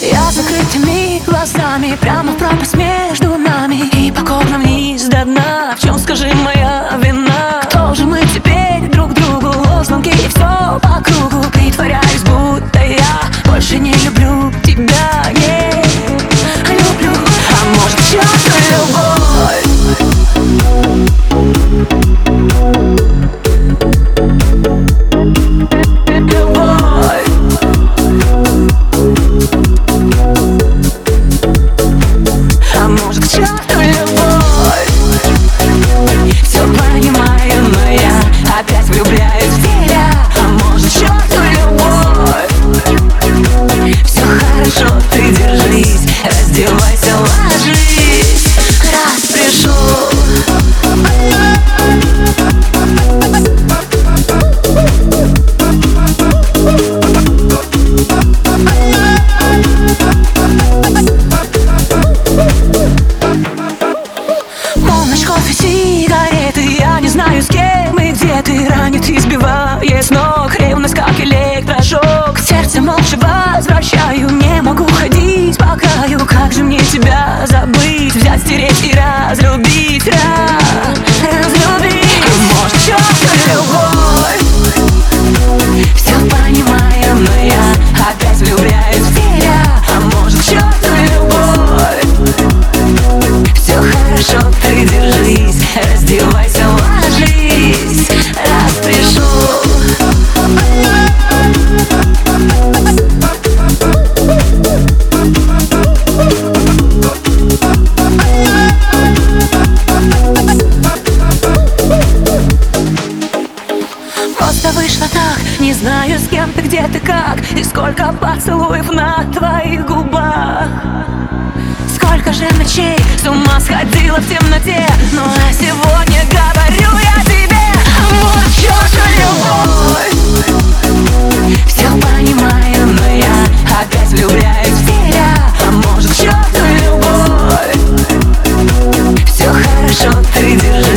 Я закрытыми глазами Прямо в пропасть между нами. И по А может, к черту любовь. Все понимаю, но я опять влюбляюсь release As do lights are Не знаю, с кем ты, где ты, как И сколько поцелуев на твоих губах. Сколько же ночей с ума сходила в темноте Ну а сегодня говорю я тебе Вот что же любовь. Все понимаю, но я опять влюбляюсь в тебя А может, чё любовь. Все хорошо, ты держи